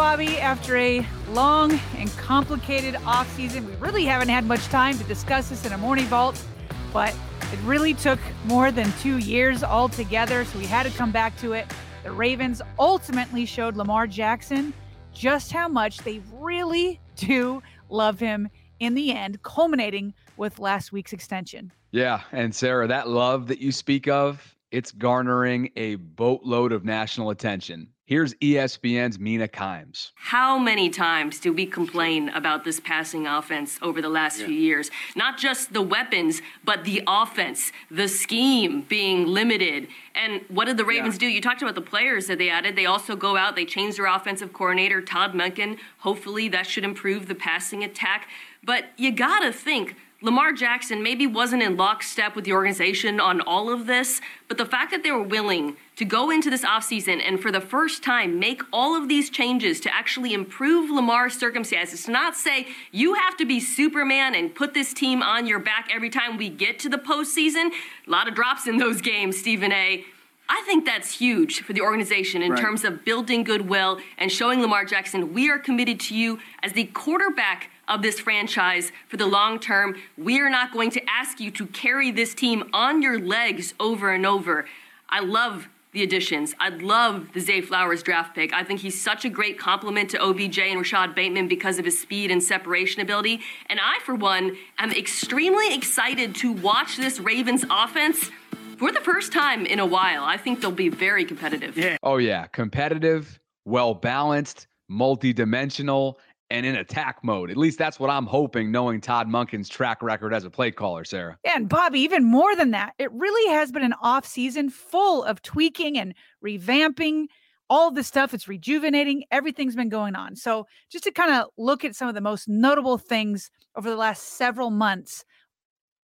Bobby, after a long and complicated offseason, we really haven't had much time to discuss this in a morning vault, but it really took more than two years altogether, so we had to come back to it. The Ravens ultimately showed Lamar Jackson just how much they really do love him in the end, culminating with last week's extension. Yeah, and Sarah, that love that you speak of, it's garnering a boatload of national attention. Here's ESPN's Mina Kimes. How many times do we complain about this passing offense over the last yeah. few years? Not just the weapons, but the offense, the scheme being limited. And what did the Ravens yeah. do? You talked about the players that they added. They also go out, they change their offensive coordinator, Todd Monken. Hopefully that should improve the passing attack. But you got to think Lamar Jackson maybe wasn't in lockstep with the organization on all of this, but the fact that they were willing to go into this offseason and for the first time make all of these changes to actually improve Lamar's circumstances, to not say you have to be Superman and put this team on your back every time we get to the postseason. A lot of drops in those games, Stephen A. I think that's huge for the organization in right. terms of building goodwill and showing Lamar Jackson we are committed to you as the quarterback of this franchise for the long term. We are not going to ask you to carry this team on your legs over and over. I love the additions. I love the Zay Flowers draft pick. I think he's such a great complement to OBJ and Rashod Bateman because of his speed and separation ability. And I, for one, am extremely excited to watch this Ravens offense for the first time in a while. I think they'll be very competitive. Yeah. Oh, yeah. Competitive, well balanced, multi dimensional and in attack mode. At least that's what I'm hoping, knowing Todd Monken's track record as a play caller, Sarah. And Bobby, even more than that, it really has been an off season full of tweaking and revamping all the stuff. It's rejuvenating. Everything's been going on. So, just to kind of look at some of the most notable things over the last several months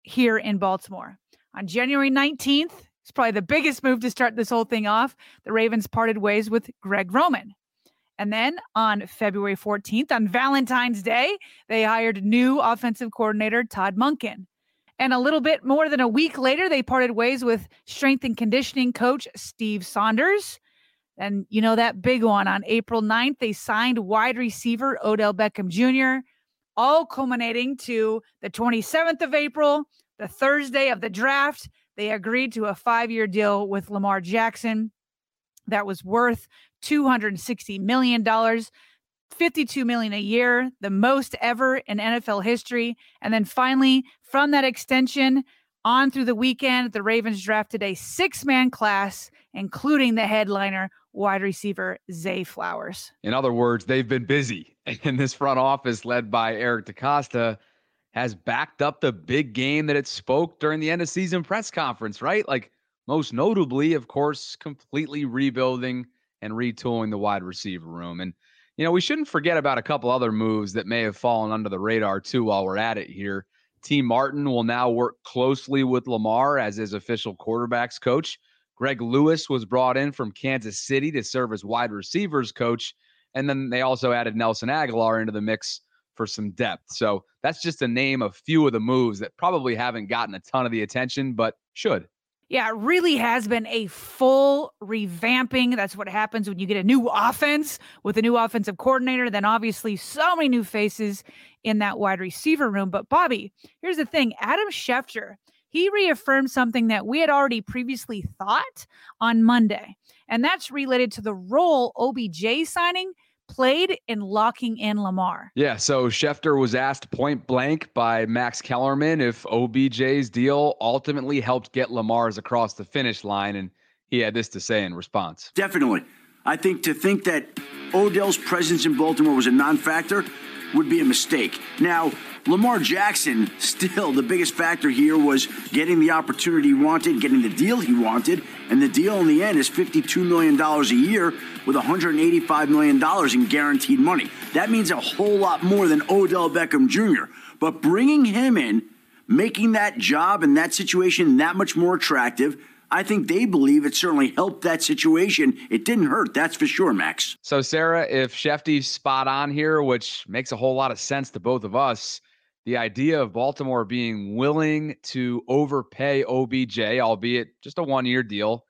here in Baltimore. On January 19th, it's probably the biggest move to start this whole thing off. The Ravens parted ways with Greg Roman. And then on February 14th, on Valentine's Day, they hired new offensive coordinator Todd Monken. And a little bit more than a week later, they parted ways with strength and conditioning coach Steve Saunders. And you know that big one on April 9th, they signed wide receiver Odell Beckham Jr., all culminating to the 27th of April, the Thursday of the draft. They agreed to a five year deal with Lamar Jackson that was worth $260 million, 52 million a year, the most ever in NFL history. And then finally, from that extension on through the weekend, the Ravens drafted a six-man class, including the headliner wide receiver Zay Flowers. In other words, they've been busy. And this front office, led by Eric DeCosta, has backed up the big game that it spoke during the end of season press conference, right? Like most notably, of course, completely rebuilding and retooling the wide receiver room. And, you know, we shouldn't forget about a couple other moves that may have fallen under the radar too while we're at it here. Tee Martin will now work closely with Lamar as his official quarterbacks coach. Greg Lewis was brought in from Kansas City to serve as wide receivers coach. And then they also added Nelson Agholor into the mix for some depth. So that's just to name a few of the moves that probably haven't gotten a ton of the attention, but should. Yeah, it really has been a full revamping. That's what happens when you get a new offense with a new offensive coordinator. Then, obviously, so many new faces in that wide receiver room. But, Bobby, here's the thing Adam Schefter, he reaffirmed something that we had already previously thought on Monday, and that's related to the role OBJ signing played in locking in Lamar. Yeah, so Schefter was asked point blank by Max Kellerman if OBJ's deal ultimately helped get Lamar's across the finish line, and he had this to say in response. Definitely. I think to think that Odell's presence in Baltimore was a non factor would be a mistake. Now, Lamar Jackson, still the biggest factor here was getting the opportunity he wanted, getting the deal he wanted, and the deal in the end is $52 million a year with $185 million in guaranteed money. That means a whole lot more than Odell Beckham Jr. But bringing him in, making that job and that situation that much more attractive, I think they believe it certainly helped that situation. It didn't hurt, that's for sure, Max. So, Sarah, if Schefty's spot on here, which makes a whole lot of sense to both of us, the idea of Baltimore being willing to overpay OBJ, albeit just a one year deal,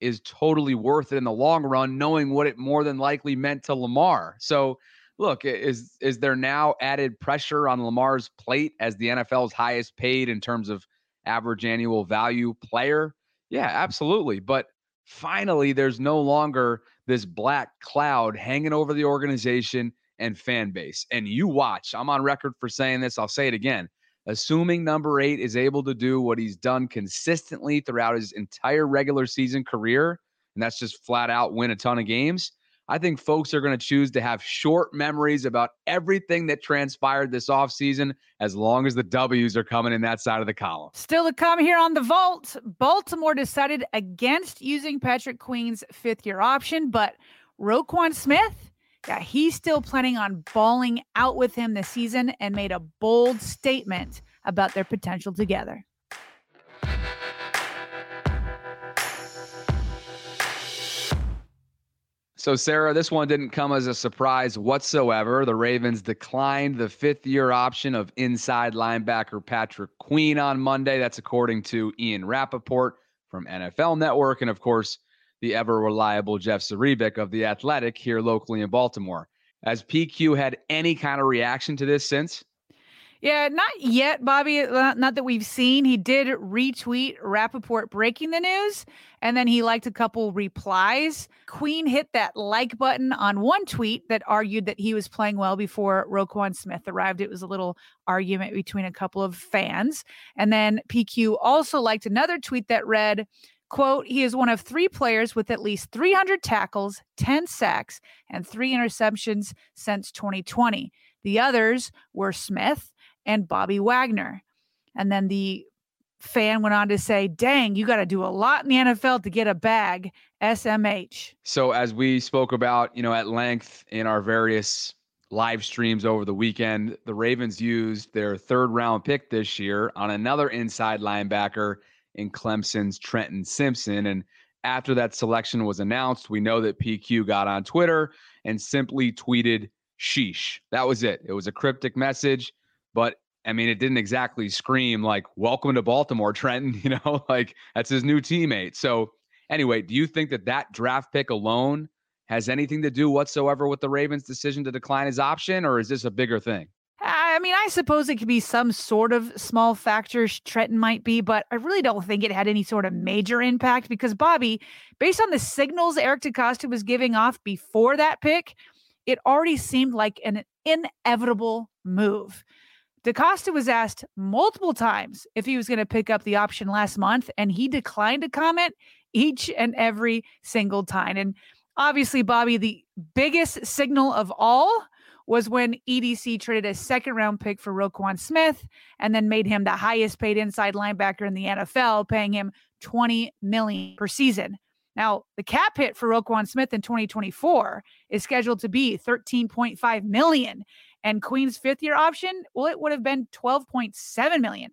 is totally worth it in the long run, knowing what it more than likely meant to Lamar. So, look, is is there now added pressure on Lamar's plate as the NFL's highest paid in terms of average annual value player? Yeah, absolutely. But finally, there's no longer this black cloud hanging over the organization and fan base. And you watch, I'm on record for saying this, I'll say it again. Assuming number eight is able to do what he's done consistently throughout his entire regular season career, and that's just flat out win a ton of games, I think folks are going to choose to have short memories about everything that transpired this offseason as long as the W's are coming in that side of the column. Still to come here on the vault, Baltimore decided against using Patrick Queen's fifth year option, but Roquan Smith yeah, he's still planning on balling out with him this season and made a bold statement about their potential together. So, Sarah, this one didn't come as a surprise whatsoever. The Ravens declined the fifth year option of inside linebacker Patrick Queen on Monday. That's according to Ian Rapoport from NFL Network. And of course, the ever reliable Jeff Zrebiec of The Athletic here locally in Baltimore. Has PQ had any kind of reaction to this since? Yeah, not yet, Bobby. Uh, not that we've seen. He did retweet Rapoport breaking the news, and then he liked a couple replies. Queen hit that like button on one tweet that argued that he was playing well before Roquan Smith arrived. It was a little argument between a couple of fans. And then PQ also liked another tweet that read, Quote, he is one of three players with at least 300 tackles, 10 sacks, and three interceptions since 2020. The others were Smith and Bobby Wagner. And then the fan went on to say, dang, you got to do a lot in the NFL to get a bag, SMH. So, as we spoke about, you know, at length in our various live streams over the weekend, the Ravens used their third round pick this year on another inside linebacker in Clemson's Trenton Simpson. And after that selection was announced, we know that PQ got on Twitter and simply tweeted, sheesh. That was it. It was a cryptic message, but I mean, it didn't exactly scream like, welcome to Baltimore, Trenton, you know, like that's his new teammate. So, anyway, do you think that that draft pick alone has anything to do whatsoever with the Ravens' decision to decline his option, or is this a bigger thing? I mean, I suppose it could be some sort of small factor Trenton might be, but I really don't think it had any sort of major impact because Bobby, based on the signals Eric DeCosta was giving off before that pick, it already seemed like an inevitable move. DeCosta was asked multiple times if he was going to pick up the option last month, and he declined to comment each and every single time. And obviously, Bobby, the biggest signal of all was when EDC traded a second round pick for Roquan Smith and then made him the highest paid inside linebacker in the NFL, paying him 20 million per season. Now, the cap hit for Roquan Smith in 2024 is scheduled to be 13.5 million, and Queen's fifth year option, well, it would have been 12.7 million.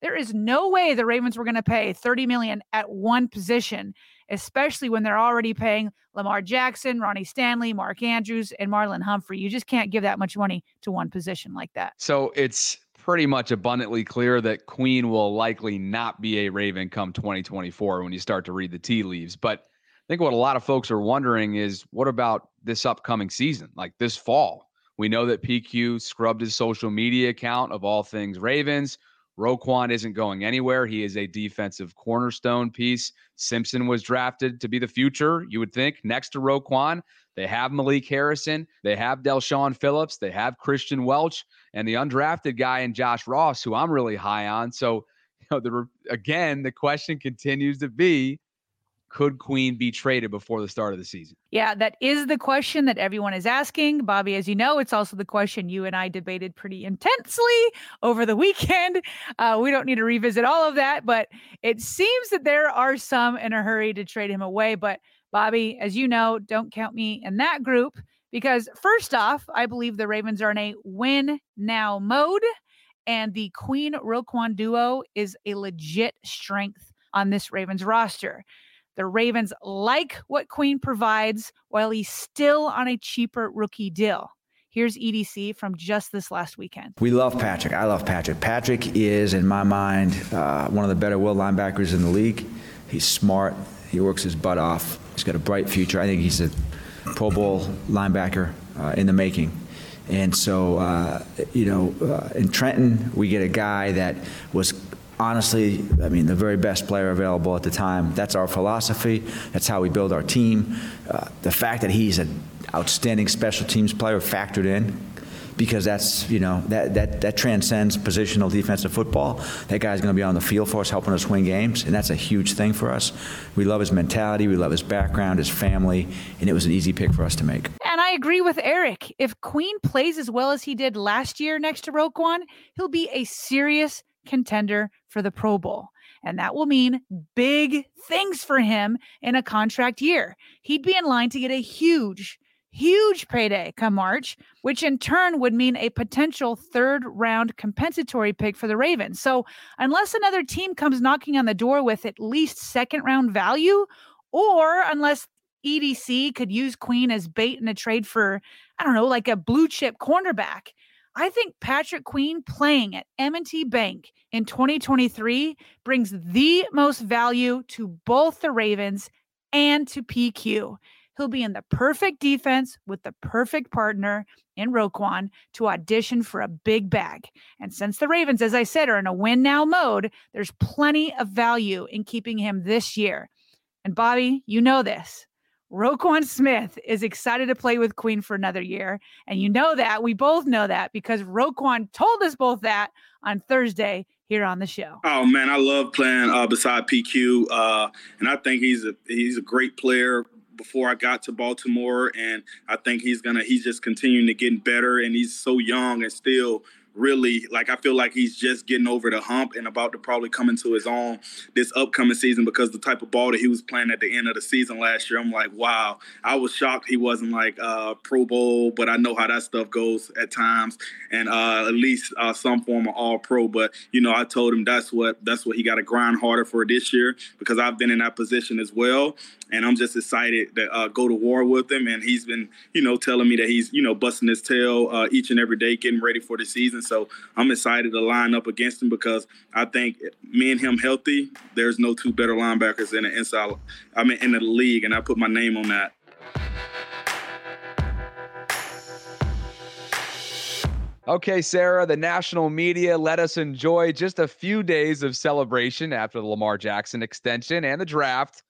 There is no way the Ravens were going to pay 30 million at one position especially when they're already paying Lamar Jackson, Ronnie Stanley, Mark Andrews, and Marlon Humphrey. You just can't give that much money to one position like that. So it's pretty much abundantly clear that Queen will likely not be a Raven come 2024 when you start to read the tea leaves. But I think what a lot of folks are wondering is what about this upcoming season, like this fall? We know that PQ scrubbed his social media account of all things Ravens. Roquan isn't going anywhere. He is a defensive cornerstone piece. Simpson was drafted to be the future, you would think, next to Roquan. They have Malik Harrison. They have Del'Shawn Phillips. They have Kristian Welch and the undrafted guy in Josh Ross, who I'm really high on. So, you know, the again, the question continues to be could Queen be traded before the start of the season? Yeah, that is the question that everyone is asking. Bobby, as you know, it's also the question you and I debated pretty intensely over the weekend. Uh, we don't need to revisit all of that, but it seems that there are some in a hurry to trade him away. But Bobby, as you know, don't count me in that group because, first off, I believe the Ravens are in a win now mode, and the Queen Roquan duo is a legit strength on this Ravens roster. The Ravens like what Queen provides while he's still on a cheaper rookie deal. Here's EDC from just this last weekend. We love Patrick. I love Patrick. Patrick is, in my mind, uh, one of the better will linebackers in the league. He's smart. He works his butt off. He's got a bright future. I think he's a Pro Bowl linebacker uh, in the making. And so, uh, you know, uh, in Trenton, we get a guy that was honestly, I mean, the very best player available at the time. That's our philosophy. That's how we build our team. Uh, the fact that he's an outstanding special teams player factored in because that's you know that that that transcends positional defensive football. That guy's going to be on the field for us, helping us win games, and that's a huge thing for us. We love his mentality, we love his background, his family, and it was an easy pick for us to make. And I agree with Eric. If Queen plays as well as he did last year next to Roquan, he'll be a serious contender for the Pro Bowl. And that will mean big things for him in a contract year. He'd be in line to get a huge, huge payday come March, which in turn would mean a potential third round compensatory pick for the Ravens. So, unless another team comes knocking on the door with at least second round value, or unless EDC could use Queen as bait in a trade for, I don't know, like a blue chip cornerback, I think Patrick Queen playing at M&T Bank in 2023 brings the most value to both the Ravens and to PQ. He'll be in the perfect defense with the perfect partner in Roquan to audition for a big bag. And since the Ravens, as I said, are in a win now mode, there's plenty of value in keeping him this year. And Bobby, you know this. Roquan Smith is excited to play with Queen for another year. And you know that. We both know that because Roquan told us both that on Thursday here on the show. Oh man, I love playing uh, beside PQ, uh, and I think he's a he's a great player. Before I got to Baltimore, and I think he's gonna he's just continuing to get better, and he's so young and still really like I feel like he's just getting over the hump and about to probably come into his own this upcoming season because the type of ball that he was playing at the end of the season last year. I'm like, wow. I was shocked he wasn't like uh, Pro Bowl, but I know how that stuff goes at times, and uh, at least uh, some form of All Pro. But you know, I told him that's what that's what he got to grind harder for this year because I've been in that position as well, and I'm just excited to uh, go to war with him. And he's been, you know, telling me that he's you know busting his tail uh, each and every day, getting ready for the season. So I'm excited to line up against him because I think me and him healthy, there's no two better linebackers in the inside. I mean, in the league, and I put my name on that. Okay, Sarah, the national media let us enjoy just a few days of celebration after the Lamar Jackson extension and the draft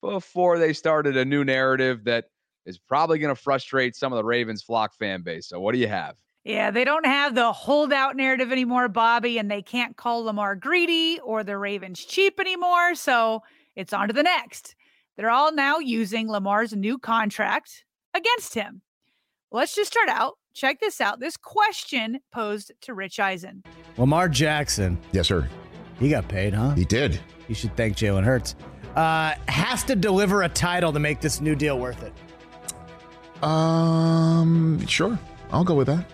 before they started a new narrative that is probably going to frustrate some of the Ravens flock fan base. So, what do you have? Yeah, they don't have the holdout narrative anymore, Bobby, and they can't call Lamar greedy or the Ravens cheap anymore. So it's on to the next. They're all now using Lamar's new contract against him. Let's just start out. Check this out. This question posed to Rich Eisen. Lamar Jackson. Yes, sir. He got paid, huh? He did. You should thank Jalen Hurts. Uh, has to deliver a title to make this new deal worth it. Um, sure. I'll go with that.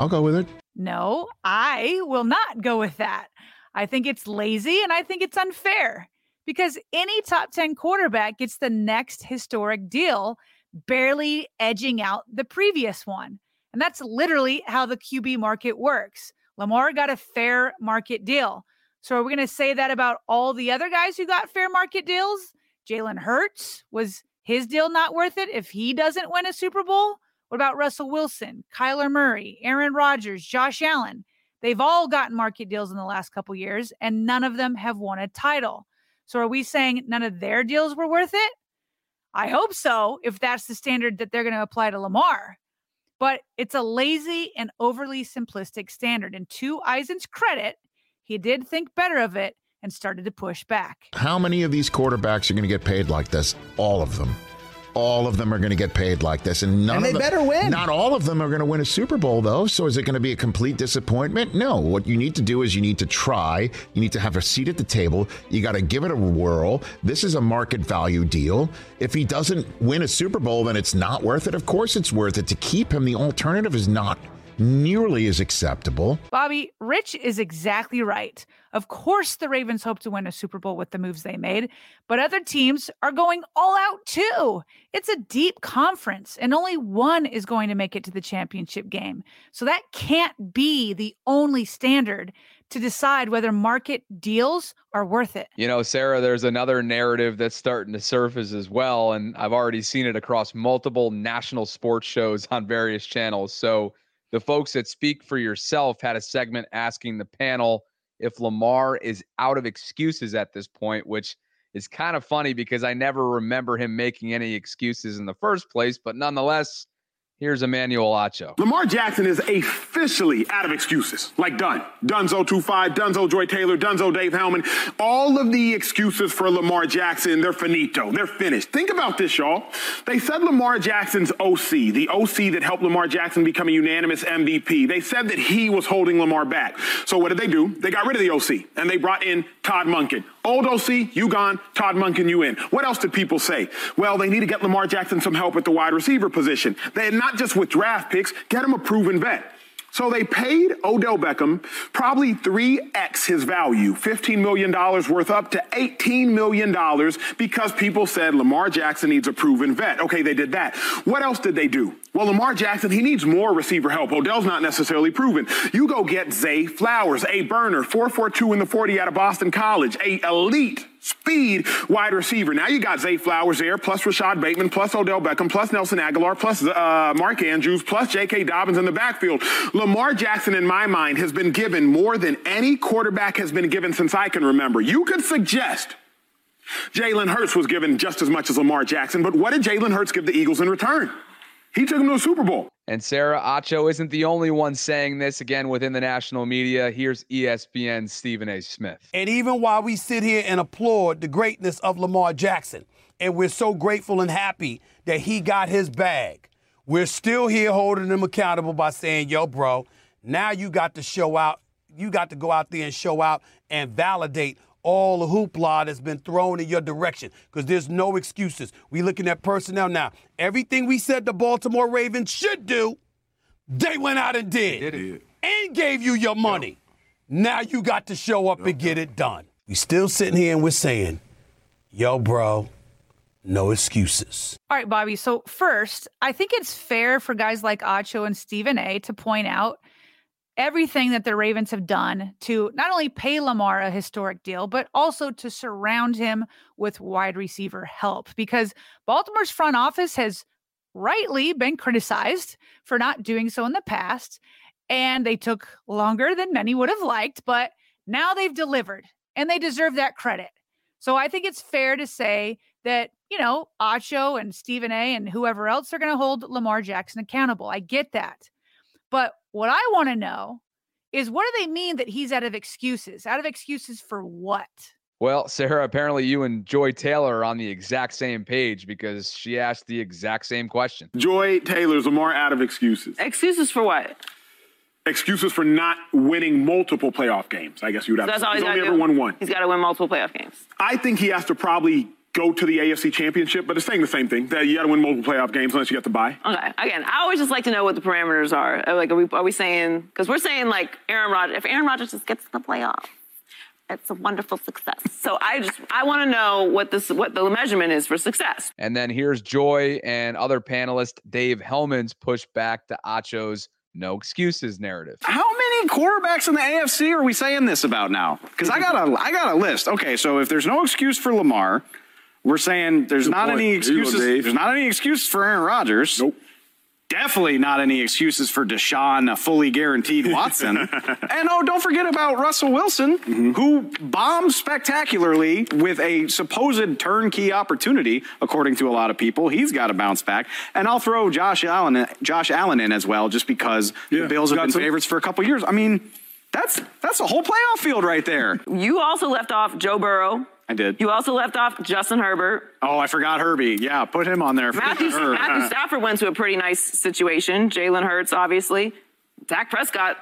I'll go with it. No, I will not go with that. I think it's lazy and I think it's unfair because any top 10 quarterback gets the next historic deal, barely edging out the previous one. And that's literally how the QB market works. Lamar got a fair market deal. So are we going to say that about all the other guys who got fair market deals? Jalen Hurts was his deal not worth it if he doesn't win a Super Bowl? What about Russell Wilson, Kyler Murray, Aaron Rodgers, Josh Allen? They've all gotten market deals in the last couple years, and none of them have won a title. So are we saying none of their deals were worth it? I hope so, if that's the standard that they're going to apply to Lamar. But it's a lazy and overly simplistic standard. And to Eisen's credit, he did think better of it and started to push back. How many of these quarterbacks are going to get paid like this? All of them all of them are going to get paid like this, and none and they of them, better win. Not all of them are going to win a Super Bowl, though. So is it going to be a complete disappointment? No. What you need to do is you need to try. You need to have a seat at the table. You got to give it a whirl. This is a market value deal. If he doesn't win a Super Bowl, then it's not worth it. Of course, it's worth it to keep him. The alternative is not nearly as acceptable. Bobby, Rich is exactly right. Of course, the Ravens hope to win a Super Bowl with the moves they made, but other teams are going all out too. It's a deep conference, and only one is going to make it to the championship game. So that can't be the only standard to decide whether market deals are worth it. You know, Sarah, there's another narrative that's starting to surface as well. And I've already seen it across multiple national sports shows on various channels. So, the folks that speak for yourself had a segment asking the panel if Lamar is out of excuses at this point, which is kind of funny because I never remember him making any excuses in the first place. But nonetheless, Here's Emmanuel Acho. Lamar Jackson is officially out of excuses. Like done. Dunzo 25, Dunzo Joy Taylor, Dunzo Dave Helman. All of the excuses for Lamar Jackson, they're finito. They're finished. Think about this, y'all. They said Lamar Jackson's OC, the OC that helped Lamar Jackson become a unanimous MVP. They said that he was holding Lamar back. So what did they do? They got rid of the OC and they brought in Todd Monken. Old OC, you gone. Todd Monken, you in. What else did people say? Well, they need to get Lamar Jackson some help at the wide receiver position. They not just with draft picks, get him a proven vet. So they paid Odell Beckham probably 3x his value, $15 million worth up to $18 million because people said Lamar Jackson needs a proven vet. Okay, they did that. What else did they do? Well, Lamar Jackson, he needs more receiver help. Odell's not necessarily proven. You go get Zay Flowers, a burner, 442 in the 40 out of Boston College, a elite speed wide receiver. Now you got Zay Flowers there, plus Rashod Bateman, plus Odell Beckham, plus Nelson Agholor, plus uh, Mark Andrews, plus J.K. Dobbins in the backfield. Lamar Jackson, in my mind, has been given more than any quarterback has been given since I can remember. You could suggest Jalen Hurts was given just as much as Lamar Jackson, but what did Jalen Hurts give the Eagles in return? He took him to a Super Bowl. And Sarah Acho isn't the only one saying this again within the national media. Here's ESPN's Stephen A. Smith. And even while we sit here and applaud the greatness of Lamar Jackson, and we're so grateful and happy that he got his bag, we're still here holding him accountable by saying, yo, bro, now you got to show out. You got to go out there and show out and validate all the hoopla that's been thrown in your direction because there's no excuses. We looking at personnel now. Everything we said the Baltimore Ravens should do, they went out and did. did and gave you your money. Yep. Now you got to show up yep. and get it done. We still sitting here and we're saying, yo, bro, no excuses. All right, Bobby. So first, I think it's fair for guys like Acho and Stephen A to point out everything that the Ravens have done to not only pay Lamar a historic deal, but also to surround him with wide receiver help because Baltimore's front office has rightly been criticized for not doing so in the past. And they took longer than many would have liked, but now they've delivered and they deserve that credit. So I think it's fair to say that, you know, Acho and Stephen A and whoever else are going to hold Lamar Jackson accountable. I get that. But what I want to know is what do they mean that he's out of excuses? Out of excuses for what? Well, Sarah, apparently you and Joy Taylor are on the exact same page because she asked the exact same question. Joy Taylor's more out of excuses. Excuses for what? Excuses for not winning multiple playoff games. I guess you would have. So that's all he's, he's only ever won one. He's got to win multiple playoff games. I think he has to probably go to the AFC Championship, but it's saying the same thing that you got to win multiple playoff games unless you get to buy. Okay. Again, I always just like to know what the parameters are. Uh, like, are we, are we saying because we're saying like Aaron Rodgers? If Aaron Rodgers just gets to the playoff, it's a wonderful success. So I just I want to know what this what the measurement is for success. And then here's Joy and other panelist Dave Helman's push back to Acho's no excuses narrative. How many quarterbacks in the AFC are we saying this about now? Because I got a I got a list. Okay, so if there's no excuse for Lamar, we're saying there's Good not point. any There you go, excuses. There's not any excuses for Aaron Rodgers. Nope. Definitely not any excuses for Deshaun, a fully guaranteed Watson. and oh, don't forget about Russell Wilson, Mm-hmm. who bombed spectacularly with a supposed turnkey opportunity, according to a lot of people. He's got to bounce back. And I'll throw Josh Allen, Josh Allen in as well, just because the Bills have got been some. favorites for a couple years. I mean, that's that's a whole playoff field right there. You also left off Joe Burrow. I did. You also left off Justin Herbert. Oh, I forgot Herbie. Yeah, put him on there. Matthew, sure. Matthew Stafford went to a pretty nice situation. Jalen Hurts, obviously. Dak Prescott.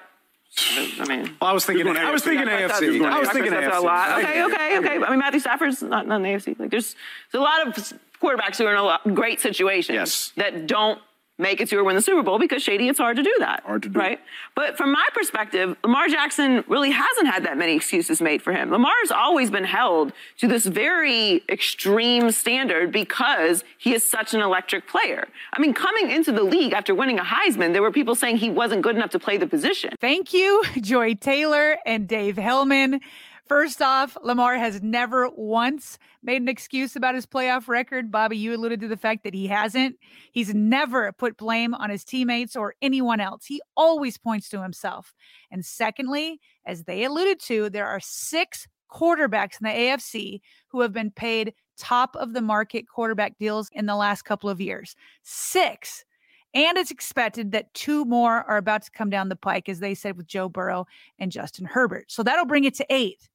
I mean, Well, I was thinking. I was thinking AFC. I was thinking That's AFC. a lot. Okay, okay, okay. I mean, Matthew Stafford's not, not in the AFC. Like, there's, there's a lot of quarterbacks who are in a lot, great situation. Yes. that don't make it to or win the Super Bowl because Shady, it's hard to do that. Hard to do. Right? But from my perspective, Lamar Jackson really hasn't had that many excuses made for him. Lamar's always been held to this very extreme standard because he is such an electric player. I mean, coming into the league after winning a Heisman, there were people saying he wasn't good enough to play the position. Thank you, Joy Taylor and Dave Helman. First off, Lamar has never once made an excuse about his playoff record. Bobby, you alluded to the fact that he hasn't. He's never put blame on his teammates or anyone else. He always points to himself. And secondly, as they alluded to, there are six quarterbacks in the AFC who have been paid top of the market quarterback deals in the last couple of years. Six. And it's expected that two more are about to come down the pike, as they said with Joe Burrow and Justin Herbert. So that'll bring it to eight.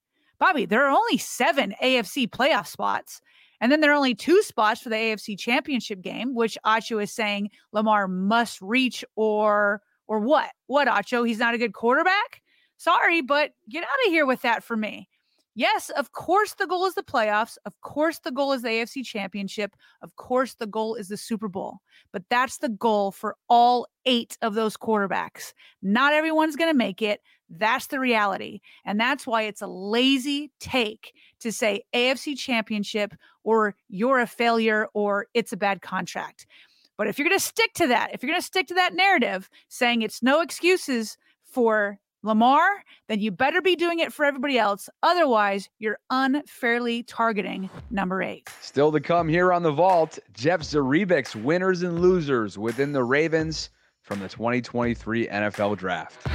Bobby, there are only seven AFC playoff spots. And then there are only two spots for the AFC championship game, which Acho is saying Lamar must reach or or what? What, Acho? He's not a good quarterback? Sorry, but get out of here with that for me. Yes, of course the goal is the playoffs. Of course the goal is the AFC championship. Of course the goal is the Super Bowl. But that's the goal for all eight of those quarterbacks. Not everyone's going to make it. That's the reality. And that's why it's a lazy take to say AFC championship or you're a failure or it's a bad contract. But if you're going to stick to that, if you're going to stick to that narrative saying it's no excuses for Lamar, then you better be doing it for everybody else. Otherwise, you're unfairly targeting number eight. Still to come here on the vault, Jeff Zrebiec's winners and losers within the Ravens from the 2023 NFL Draft.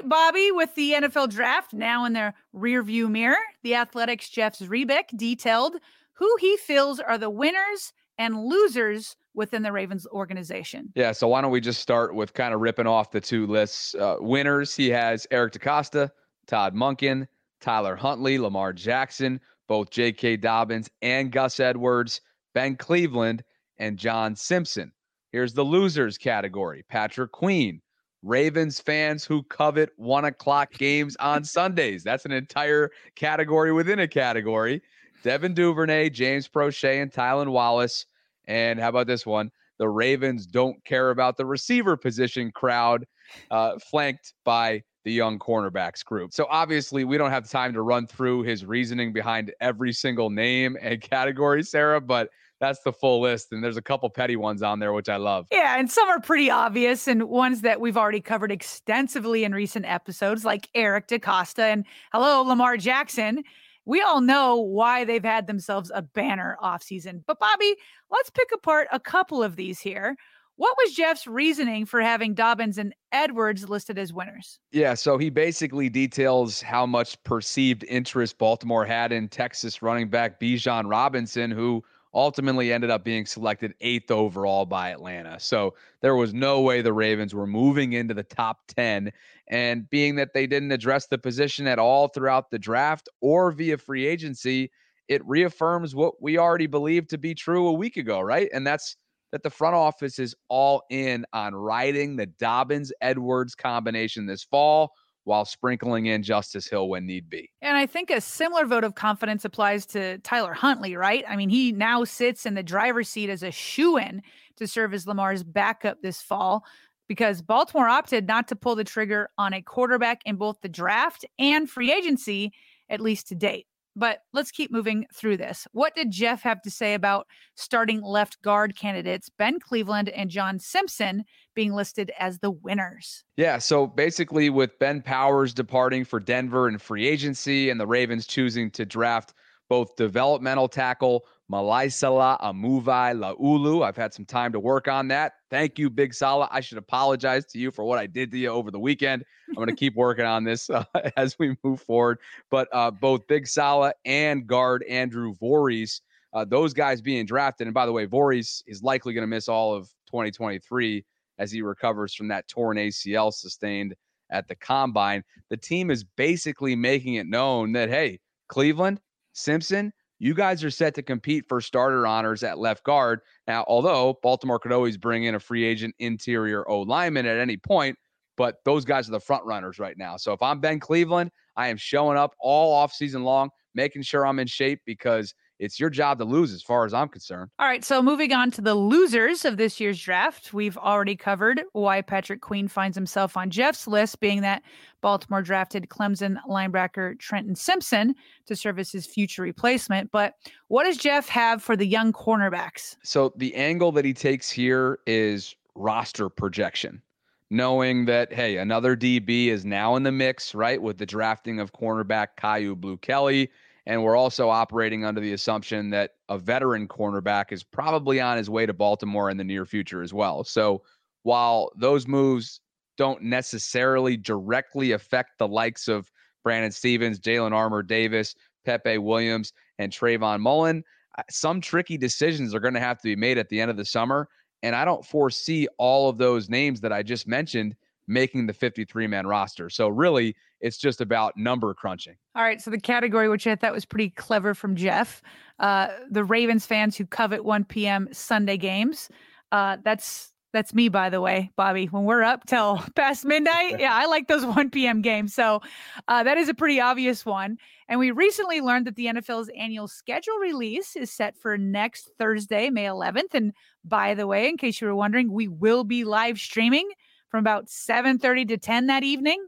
Right, Bobby, with the NFL draft now in their rearview mirror, the Athletics Jeff Zrebiec detailed who he feels are the winners and losers within the Ravens organization. Yeah, so why don't we just start with kind of ripping off the two lists? Uh, winners, he has Eric DeCosta, Todd Monken, Tyler Huntley, Lamar Jackson, both J.K. Dobbins and Gus Edwards, Ben Cleveland, and John Simpson. Here's the losers category Patrick Queen, Ravens fans who covet one o'clock games on Sundays. That's an entire category within a category. Devin Duvernay, James Proche, and Tylan Wallace. And how about this one? The Ravens don't care about the receiver position crowd, uh, flanked by the young cornerbacks group. So obviously, we don't have time to run through his reasoning behind every single name and category, Sarah, but that's the full list. And there's a couple petty ones on there, which I love. Yeah, and some are pretty obvious and ones that we've already covered extensively in recent episodes, like Eric DeCosta and hello, Lamar Jackson. We all know why they've had themselves a banner offseason. But Bobby, let's pick apart a couple of these here. What was Jeff's reasoning for having Dobbins and Edwards listed as winners? Yeah, so he basically details how much perceived interest Baltimore had in Texas running back Bijan Robinson, who ultimately ended up being selected eighth overall by Atlanta. So there was no way the Ravens were moving into the top 10. And being that they didn't address the position at all throughout the draft or via free agency, it reaffirms what we already believed to be true a week ago, right? And that's that the front office is all in on riding the Dobbins Edwards combination this fall while sprinkling in Justice Hill when need be. And I think a similar vote of confidence applies to Tyler Huntley, right? I mean, he now sits in the driver's seat as a shoe in to serve as Lamar's backup this fall because Baltimore opted not to pull the trigger on a quarterback in both the draft and free agency, at least to date. But let's keep moving through this. What did Jeff have to say about starting left guard candidates Ben Cleveland and John Simpson being listed as the winners? Yeah, so basically, with Ben Powers departing for Denver and free agency, and the Ravens choosing to draft both developmental tackle Malaisala Amuvai Laulu. I've had some time to work on that. Thank you, Big Sala. I should apologize to you for what I did to you over the weekend. I'm going to keep working on this uh, as we move forward. But uh, both Big Sala and guard Andrew Voorhees, uh, those guys being drafted. And by the way, Voorhees is likely going to miss all of 2023 as he recovers from that torn ACL sustained at the combine. The team is basically making it known that, hey, Cleveland, Simpson, you guys are set to compete for starter honors at left guard. Now, although Baltimore could always bring in a free agent interior O lineman at any point, but those guys are the front runners right now. So if I'm Ben Cleveland, I am showing up all off season long, making sure I'm in shape because it's your job to lose as far as I'm concerned. All right. So moving on to the losers of this year's draft, we've already covered why Patrick Queen finds himself on Jeff's list, being that Baltimore drafted Clemson linebacker Trenton Simpson to serve as his future replacement. But what does Jeff have for the young cornerbacks? So the angle that he takes here is roster projection. Knowing that, hey, another DB is now in the mix, right? With the drafting of cornerback Kyu Blu Kelly and we're also operating under the assumption that a veteran cornerback is probably on his way to Baltimore in the near future as well. So while those moves don't necessarily directly affect the likes of Brandon Stephens, Jalen Armour Davis, Pepe Williams, and Trayvon Mullen, some tricky decisions are going to have to be made at the end of the summer. And I don't foresee all of those names that I just mentioned making the 53 man roster. So really, it's just about number crunching. All right. So the category, which I thought was pretty clever from Jeff, uh, the Ravens fans who covet 1 p.m. Sunday games. Uh, that's that's me, by the way, Bobby. When we're up till past midnight, yeah, I like those 1 p.m. games. So uh, that is a pretty obvious one. And we recently learned that the NFL's annual schedule release is set for next Thursday, May 11th. And by the way, in case you were wondering, we will be live streaming from about 7:30 to 10 that evening.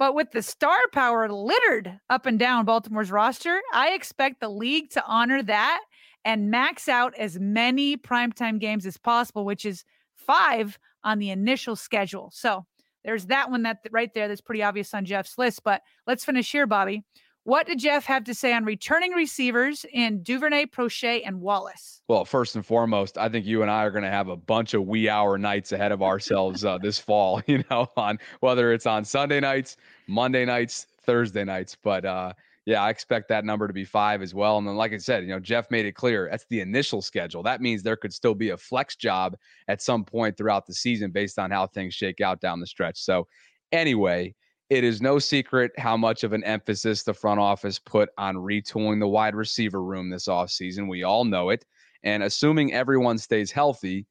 But with the star power littered up and down Baltimore's roster, I expect the league to honor that and max out as many primetime games as possible, which is five on the initial schedule. So there's that one that right there that's pretty obvious on Jeff's list. But let's finish here, Bobby. What did Jeff have to say on returning receivers in Duvernay, Proche, and Wallace? Well, first and foremost, I think you and I are going to have a bunch of wee hour nights ahead of ourselves uh, this fall. You know, on whether it's on Sunday nights, Monday nights, Thursday nights. But uh, yeah, I expect that number to be five as well. And then, like I said, you know, Jeff made it clear that's the initial schedule. That means there could still be a flex job at some point throughout the season based on how things shake out down the stretch. So, anyway, it is no secret how much of an emphasis the front office put on retooling the wide receiver room this offseason. We all know it. And assuming everyone stays healthy,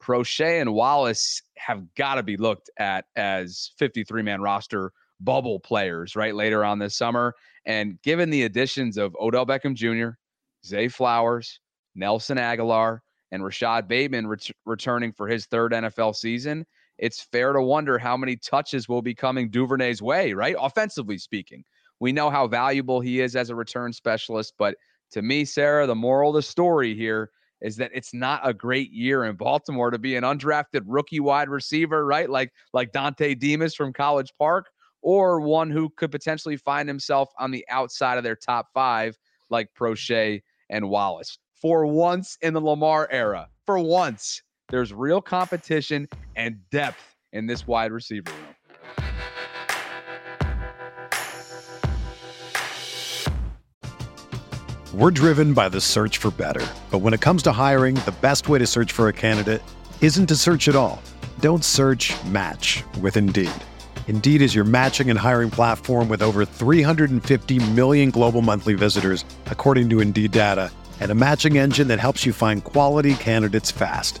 Proche and Wallace have got to be looked at as 53 man roster bubble players, right? Later on this summer. And given the additions of Odell Beckham Jr., Zay Flowers, Nelson Agholor, and Rashod Bateman ret- returning for his third NFL season, it's fair to wonder how many touches will be coming Duvernay's way, right? Offensively speaking. We know how valuable he is as a return specialist, but to me, Sarah, the moral of the story here is that it's not a great year in Baltimore to be an undrafted rookie wide receiver, right? Like like Dontay Demus from College Park, or one who could potentially find himself on the outside of their top five, like Proche and Wallace. For once in the Lamar era, for once, there's real competition and depth in this wide receiver room. We're driven by the search for better. But when it comes to hiring, the best way to search for a candidate isn't to search at all. Don't search match with Indeed. Indeed is your matching and hiring platform with over 350 million global monthly visitors, according to Indeed data, and a matching engine that helps you find quality candidates fast.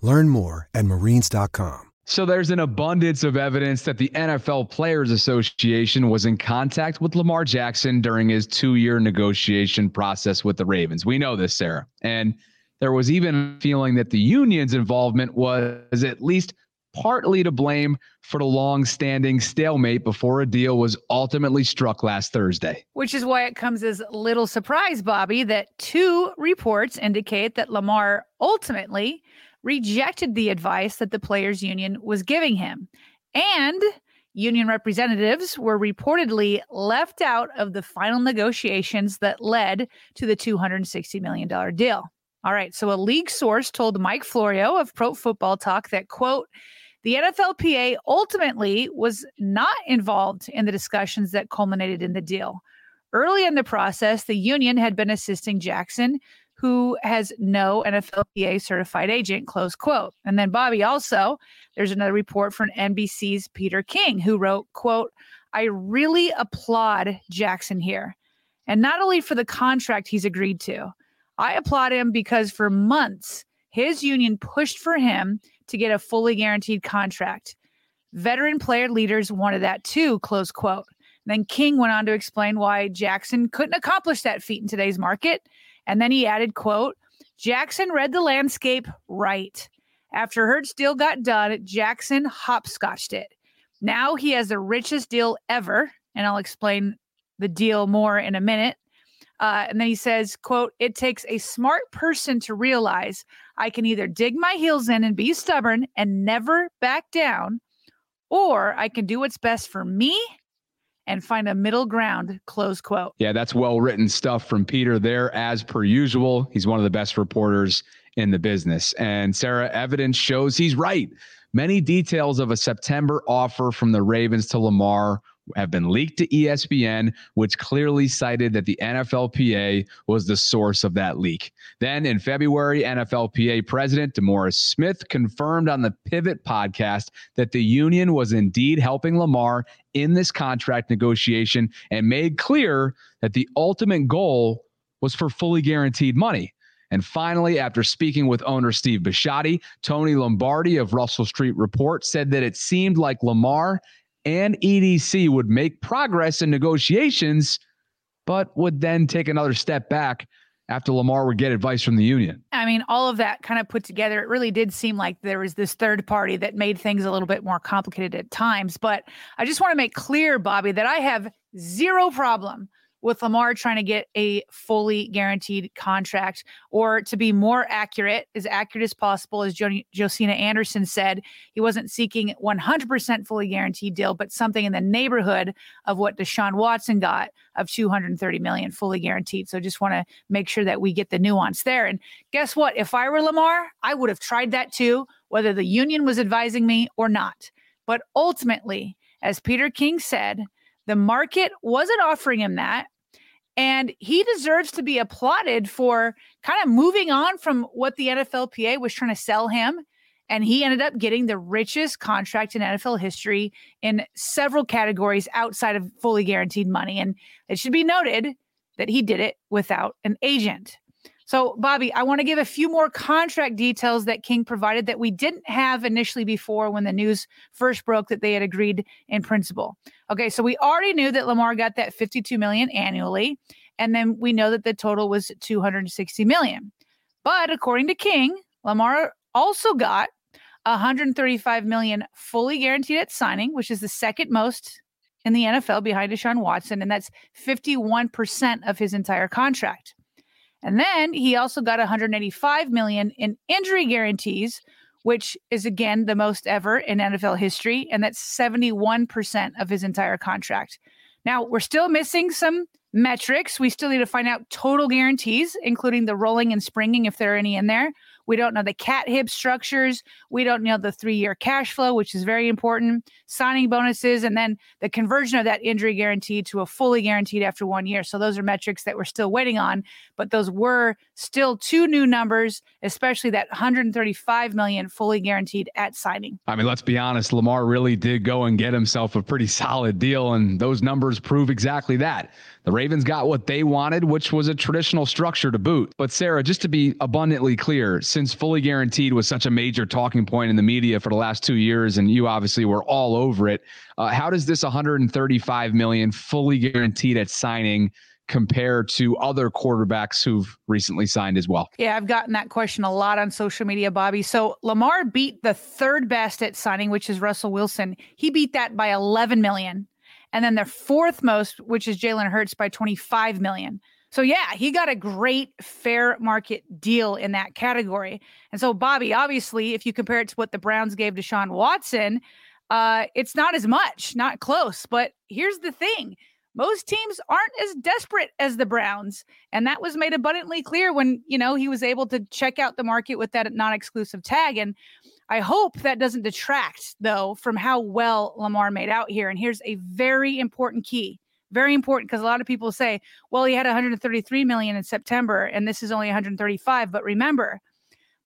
Learn more at marines.com. So there's an abundance of evidence that the NFL Players Association was in contact with Lamar Jackson during his two year negotiation process with the Ravens. We know this, Sarah. And there was even a feeling that the union's involvement was at least partly to blame for the long standing stalemate before a deal was ultimately struck last Thursday. Which is why it comes as little surprise, Bobby, that two reports indicate that Lamar ultimately rejected the advice that the players union was giving him. And union representatives were reportedly left out of the final negotiations that led to the $260 million deal. All right, so a league source told Mike Florio of Pro Football Talk that, quote, the NFLPA ultimately was not involved in the discussions that culminated in the deal. Early in the process, the union had been assisting Jackson who has no NFLPA certified agent, close quote. And then Bobby also, there's another report from NBC's Peter King who wrote, quote, I really applaud Jackson here. And not only for the contract he's agreed to, I applaud him because for months his union pushed for him to get a fully guaranteed contract. Veteran player leaders wanted that too, close quote. then King went on to explain why Jackson couldn't accomplish that feat in today's market and then he added, quote, Jackson read the landscape right. After Hurts deal got done, Jackson hopscotched it. Now he has the richest deal ever, and I'll explain the deal more in a minute. Uh, and then he says, quote, it takes a smart person to realize I can either dig my heels in and be stubborn and never back down, or I can do what's best for me and find a middle ground, close quote. Yeah, that's well written stuff from Peter there, as per usual. He's one of the best reporters in the business. And Sarah, evidence shows he's right. Many details of a September offer from the Ravens to Lamar have been leaked to ESPN, which clearly cited that the NFLPA was the source of that leak. Then in February, NFLPA President DeMaurice Smith confirmed on the Pivot podcast that the union was indeed helping Lamar in this contract negotiation and made clear that the ultimate goal was for fully guaranteed money. And finally, after speaking with owner Steve Bisciotti, Tony Lombardi of Russell Street Report said that it seemed like Lamar and EDC would make progress in negotiations, but would then take another step back after Lamar would get advice from the union. I mean, all of that kind of put together, it really did seem like there was this third party that made things a little bit more complicated at times. But I just want to make clear, Bobby, that I have zero problem with Lamar trying to get a fully guaranteed contract, or to be more accurate, as accurate as possible, as jo- Josina Anderson said, he wasn't seeking 100% fully guaranteed deal, but something in the neighborhood of what Deshaun Watson got of 230 million fully guaranteed. So just want to make sure that we get the nuance there. And guess what? If I were Lamar, I would have tried that too, whether the union was advising me or not. But ultimately, as Peter King said, the market wasn't offering him that. And he deserves to be applauded for kind of moving on from what the NFLPA was trying to sell him. And he ended up getting the richest contract in NFL history in several categories outside of fully guaranteed money. And it should be noted that he did it without an agent. So, Bobby, I want to give a few more contract details that King provided that we didn't have initially before when the news first broke that they had agreed in principle. Okay, so we already knew that Lamar got that 52 million annually, and then we know that the total was 260 million. But according to King, Lamar also got 135 million fully guaranteed at signing, which is the second most in the NFL behind Deshaun Watson, and that's 51% of his entire contract. And then he also got 185 million in injury guarantees, which is again the most ever in NFL history, and that's 71% of his entire contract. Now, we're still missing some metrics. We still need to find out total guarantees, including the rolling and springing, if there are any in there. We don't know the cap hit structures. We don't know the three year cash flow, which is very important, signing bonuses, and then the conversion of that injury guarantee to a fully guaranteed after one year. So those are metrics that we're still waiting on, but those were still two new numbers, especially that 135 million fully guaranteed at signing. I mean, let's be honest, Lamar really did go and get himself a pretty solid deal, and those numbers prove exactly that. The Ravens got what they wanted, which was a traditional structure to boot. But Sarah, just to be abundantly clear, since fully guaranteed was such a major talking point in the media for the last two years, and you obviously were all over it, uh, how does this 135 million fully guaranteed at signing? Compare to other quarterbacks who've recently signed as well? Yeah, I've gotten that question a lot on social media, Bobby. So Lamar beat the third best at signing, which is Russell Wilson. He beat that by 11 million and then the fourth most, which is Jalen Hurts by 25 million. So yeah, he got a great fair market deal in that category. And so Bobby, obviously, if you compare it to what the Browns gave to Sean Watson, uh, it's not as much, not close. But here's the thing: most teams aren't as desperate as the Browns, and that was made abundantly clear when you know he was able to check out the market with that non-exclusive tag. And I hope that doesn't detract, though, from how well Lamar made out here. And here's a very important key. Very important because a lot of people say, well, he had 133 million in September and this is only 135. But remember,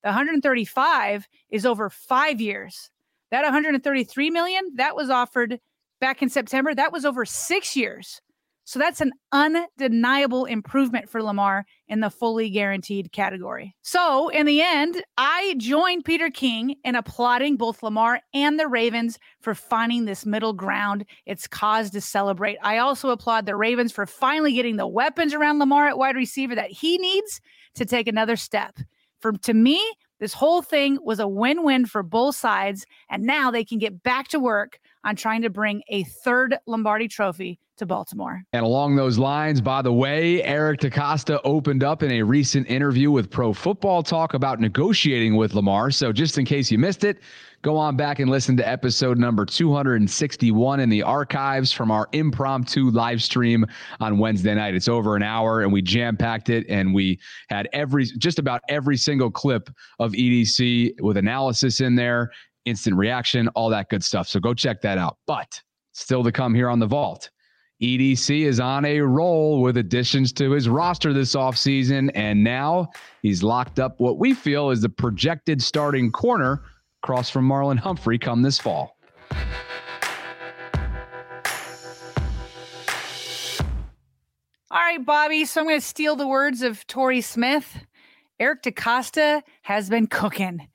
the 135 is over five years. That 133 million that was offered back in September, that was over six years. So that's an undeniable improvement for Lamar in the fully guaranteed category. So, in the end, I joined Peter King in applauding both Lamar and the Ravens for finding this middle ground. It's cause to celebrate. I also applaud the Ravens for finally getting the weapons around Lamar at wide receiver that he needs to take another step. For to me, this whole thing was a win-win for both sides, and now they can get back to work on trying to bring a third Lombardi trophy to Baltimore. And along those lines, by the way, Eric DeCosta opened up in a recent interview with Pro Football Talk about negotiating with Lamar. So just in case you missed it, go on back and listen to episode number 261 in the archives from our impromptu live stream on Wednesday night. It's over an hour and we jam packed it and we had every just about every single clip of EDC with analysis in there, instant reaction, all that good stuff. So go check that out. But still to come here on the vault. EDC is on a roll with additions to his roster this offseason, and now he's locked up what we feel is the projected starting corner across from Marlon Humphrey come this fall. All right, Bobby. So I'm going to steal the words of Torrey Smith. Eric DeCosta has been cooking.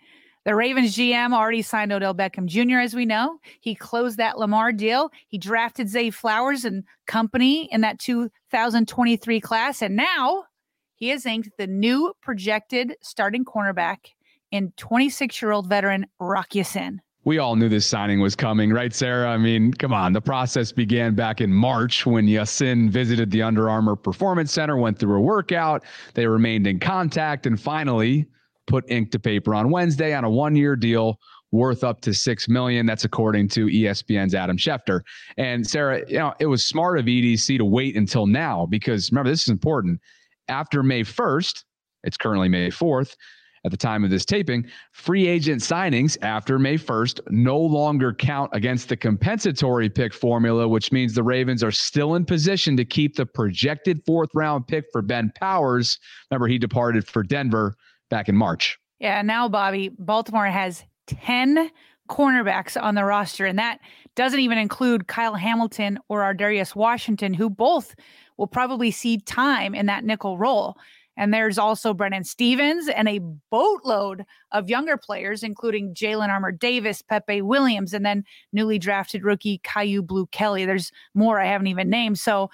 The Ravens GM already signed Odell Beckham Jr., as we know. He closed that Lamar deal. He drafted Zay Flowers and company in that 2023 class. And now he has inked the new projected starting cornerback in 26 year old veteran Rock Ya-Sin we all knew this signing was coming, right, Sarah? I mean, come on. The process began back in March when Ya-Sin visited the Under Armour Performance Center, went through a workout. They remained in contact and finally put ink to paper on Wednesday on a one-year deal worth up to six million. That's according to ESPN's Adam Schefter. And Sarah, you know, it was smart of EDC to wait until now because remember, this is important. After May 1st, it's currently May 4th. At the time of this taping, free agent signings after May 1st no longer count against the compensatory pick formula, which means the Ravens are still in position to keep the projected fourth round pick for Ben Powers. Remember, he departed for Denver back in March. Yeah, now, Bobby, Baltimore has 10 cornerbacks on the roster, and that doesn't even include Kyle Hamilton or Ar'Darius Washington, who both will probably see time in that nickel role. And there's also Brandon Stephens and a boatload of younger players, including Jalyn Armour Davis, Pepe Williams, and then newly drafted rookie Kyu Blu Kelly. There's more I haven't even named. So,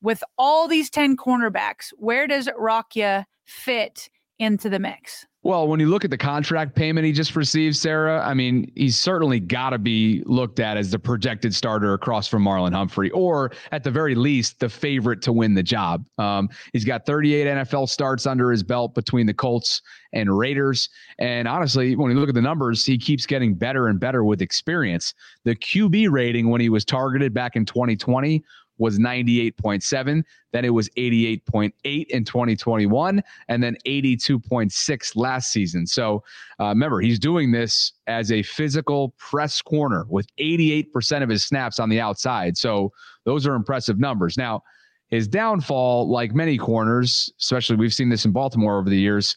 with all these 10 cornerbacks, where does Rock Ya fit into the mix? Well, when you look at the contract payment he just received, Sarah, I mean, he's certainly got to be looked at as the projected starter across from Marlon Humphrey, or at the very least, the favorite to win the job. Um, he's got 38 NFL starts under his belt between the Colts and Raiders. And honestly, when you look at the numbers, he keeps getting better and better with experience. The QB rating when he was targeted back in 2020 was 98.7. Then it was 88.8 in 2021, and then 82.6 last season. So uh, remember, he's doing this as a physical press corner with 88% of his snaps on the outside. So those are impressive numbers. Now, his downfall, like many corners, especially we've seen this in Baltimore over the years,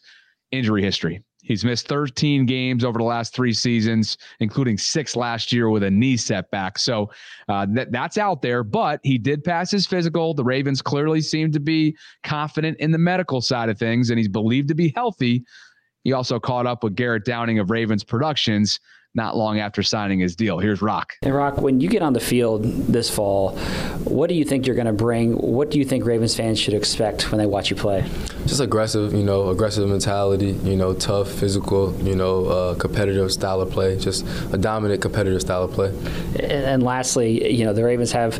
injury history. He's missed 13 games over the last three seasons, including six last year with a knee setback. So uh, that, that's out there, but he did pass his physical. The Ravens clearly seem to be confident in the medical side of things, and he's believed to be healthy. He also caught up with Garrett Downing of Ravens Productions not long after signing his deal. Here's Rock. And Rock, when you get on the field this fall, what do you think you're going to bring? What do you think Ravens fans should expect when they watch you play? Just aggressive, you know, aggressive mentality, you know, tough, physical, you know, uh, competitive style of play, just a dominant competitive style of play. And, and lastly, you know, the Ravens have,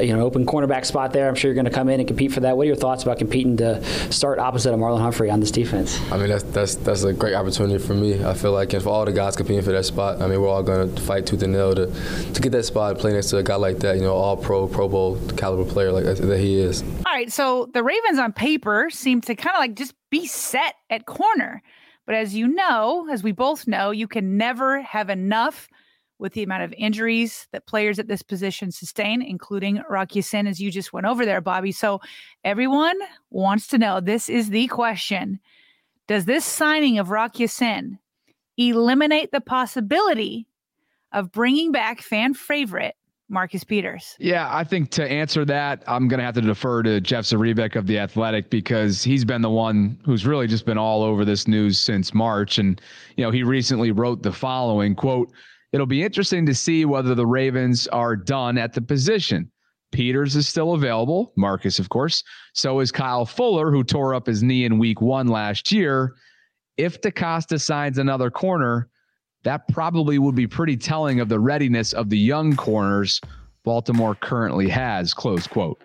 you know, open cornerback spot there. I'm sure you're going to come in and compete for that. What are your thoughts about competing to start opposite of Marlon Humphrey on this defense? I mean, that's that's that's a great opportunity for me. I feel like, and for all the guys competing for that spot, I mean, we're all going to fight tooth and nail to, to get that spot, play next to a guy like that, you know, all pro, Pro Bowl caliber player like uh, that he is. All right. So the Ravens on paper seem to kind of like just be set at corner. But as you know, as we both know, you can never have enough with the amount of injuries that players at this position sustain, including Rock Ya-Sin, as you just went over there, Bobby. So everyone wants to know this is the question Does this signing of Rock Ya-Sin eliminate the possibility of bringing back fan favorite Marcus Peters? Yeah, I think to answer that, I'm going to have to defer to Jeff Zrebiec of The Athletic because he's been the one who's really just been all over this news since March. And, you know, he recently wrote the following quote, It'll be interesting to see whether the Ravens are done at the position. Peters is still available, Marcus, of course. So is Kyle Fuller, who tore up his knee in week one last year. If DeCosta signs another corner, that probably would be pretty telling of the readiness of the young corners Baltimore currently has. Close quote.